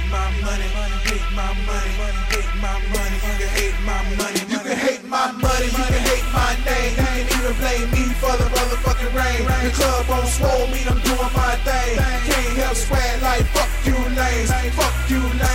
money, hate my money, hate my money. You can hate my money, you can hate my money, you can hate my name. You can even blame me for the motherfucking rain. The club on swole me, I'm doing my thing. Can't help swag like fuck you lanes, fuck you lanes,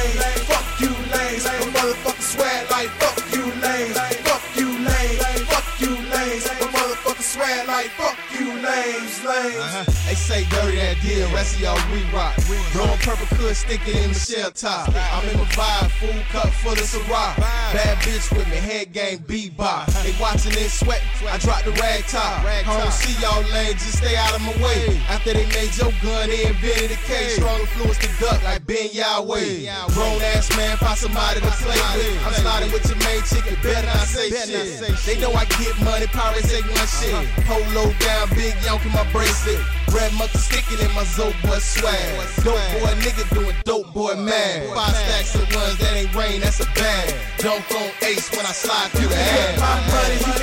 swag like fuck you lanes, lanes. Uh-huh. They say dirty that deal, rest of y'all we rock. Blowing purple Kush, stinking in Michelle top. I'm in my vibe, full cup full of Ciroc. Bad bitch with me, head game bebop. They watching it sweat, I drop the rag top. I don't see y'all lanes, just stay out of my way. After they made your gun, they invented a case. Strong influence to duck Ben Yahweh. Grown ass man, find somebody to play with. I'm sliding with your main chick, you better not say shit. They know I get money, pirates say one shit. Polo down, big yonk in my bracelet. Red monkey sticking in my Zoe boy swag. Dope boy nigga doing dope boy mad. Five stacks of ones that ain't rain, that's a bag. Dunk on ace when I slide through the ass. my money,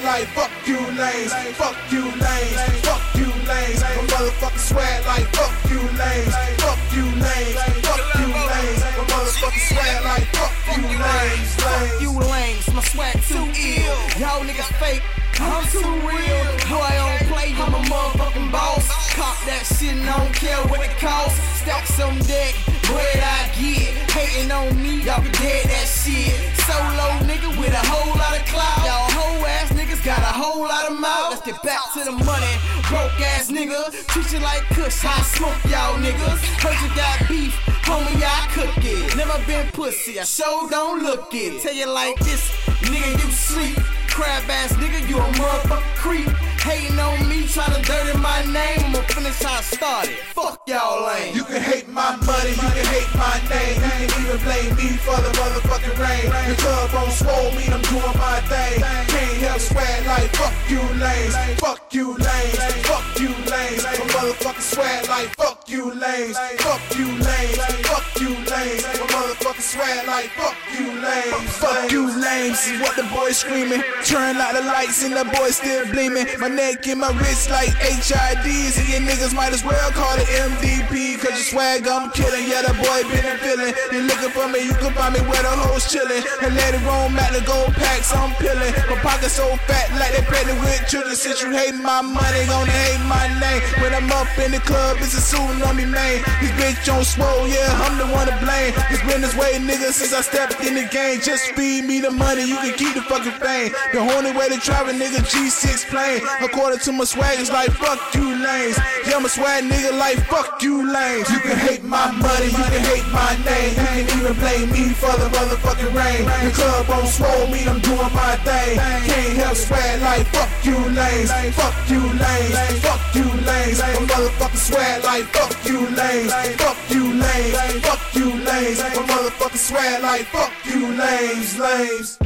swag like fuck you lanes, fuck you lanes, fuck you lanes. My motherfucking swag like fuck you lanes, fuck you lanes, fuck you lanes. My motherfucking swag like fuck you lanes, lanes. You lames, my swag too ill. Y'all niggas fake, I'm too real. Boy, I don't play, I'm a motherfucking boss. Cop that shit and I don't care what it costs. Stack some deck, bread I get. Hating on me, y'all be dead that shit. Solo nigga with a whole lot of clout. Whole of mouth. Let's get back to the money. Broke ass nigga, treat you like Kush. I smoke y'all niggas. Heard you got beef, homie, I cook it. Never been pussy, I sure don't look it. Tell you like this, nigga, you sleep. Crab ass nigga, you a motherfucker creep. Hating on me, trying to dirty my name. I'ma finish how I started. Fuck y'all lame. Fuck you lanes, fuck you lanes, fuck you lanes. My motherfucking swag like fuck you lanes, fuck you lanes, fuck you lanes. My motherfucking swag like fuck you lanes. Fuck you lanes is what the boys screaming. Turn out the lights and the boys still gleaming. My neck and my wrist like HIDs. And you niggas might as well call it MVP. Cause your swag I'm killing. Yeah, the boy been a feeling. You looking for me, you can find me where the hoes chilling. And it roam at the gold packs, I'm peeling. My pockets so fat like they pregnant with children. Since you hate my money, gonna hate my name. When I'm up in the club, it's a suit on me, man. This bitch on swole, yeah, I'm the one to blame. It's been this way, nigga, since I stepped in the game. Just feed me the money, you can keep the fucking fame. The only way to travel, nigga, G6 plane. According to my swag, it's like fuck you lanes. Yeah, I'm a swag nigga like fuck you lanes. You can hate my money, you can hate my name. You can even blame me for the motherfucking rain. The club on swole me, I'm doing my thing. Can't help swag like fuck you lanes, fuck you lanes, fuck you lanes. My motherfucking swag like fuck you lanes, fuck you lanes, fuck you lanes. My motherfucking swag like fuck you lanes, lanes.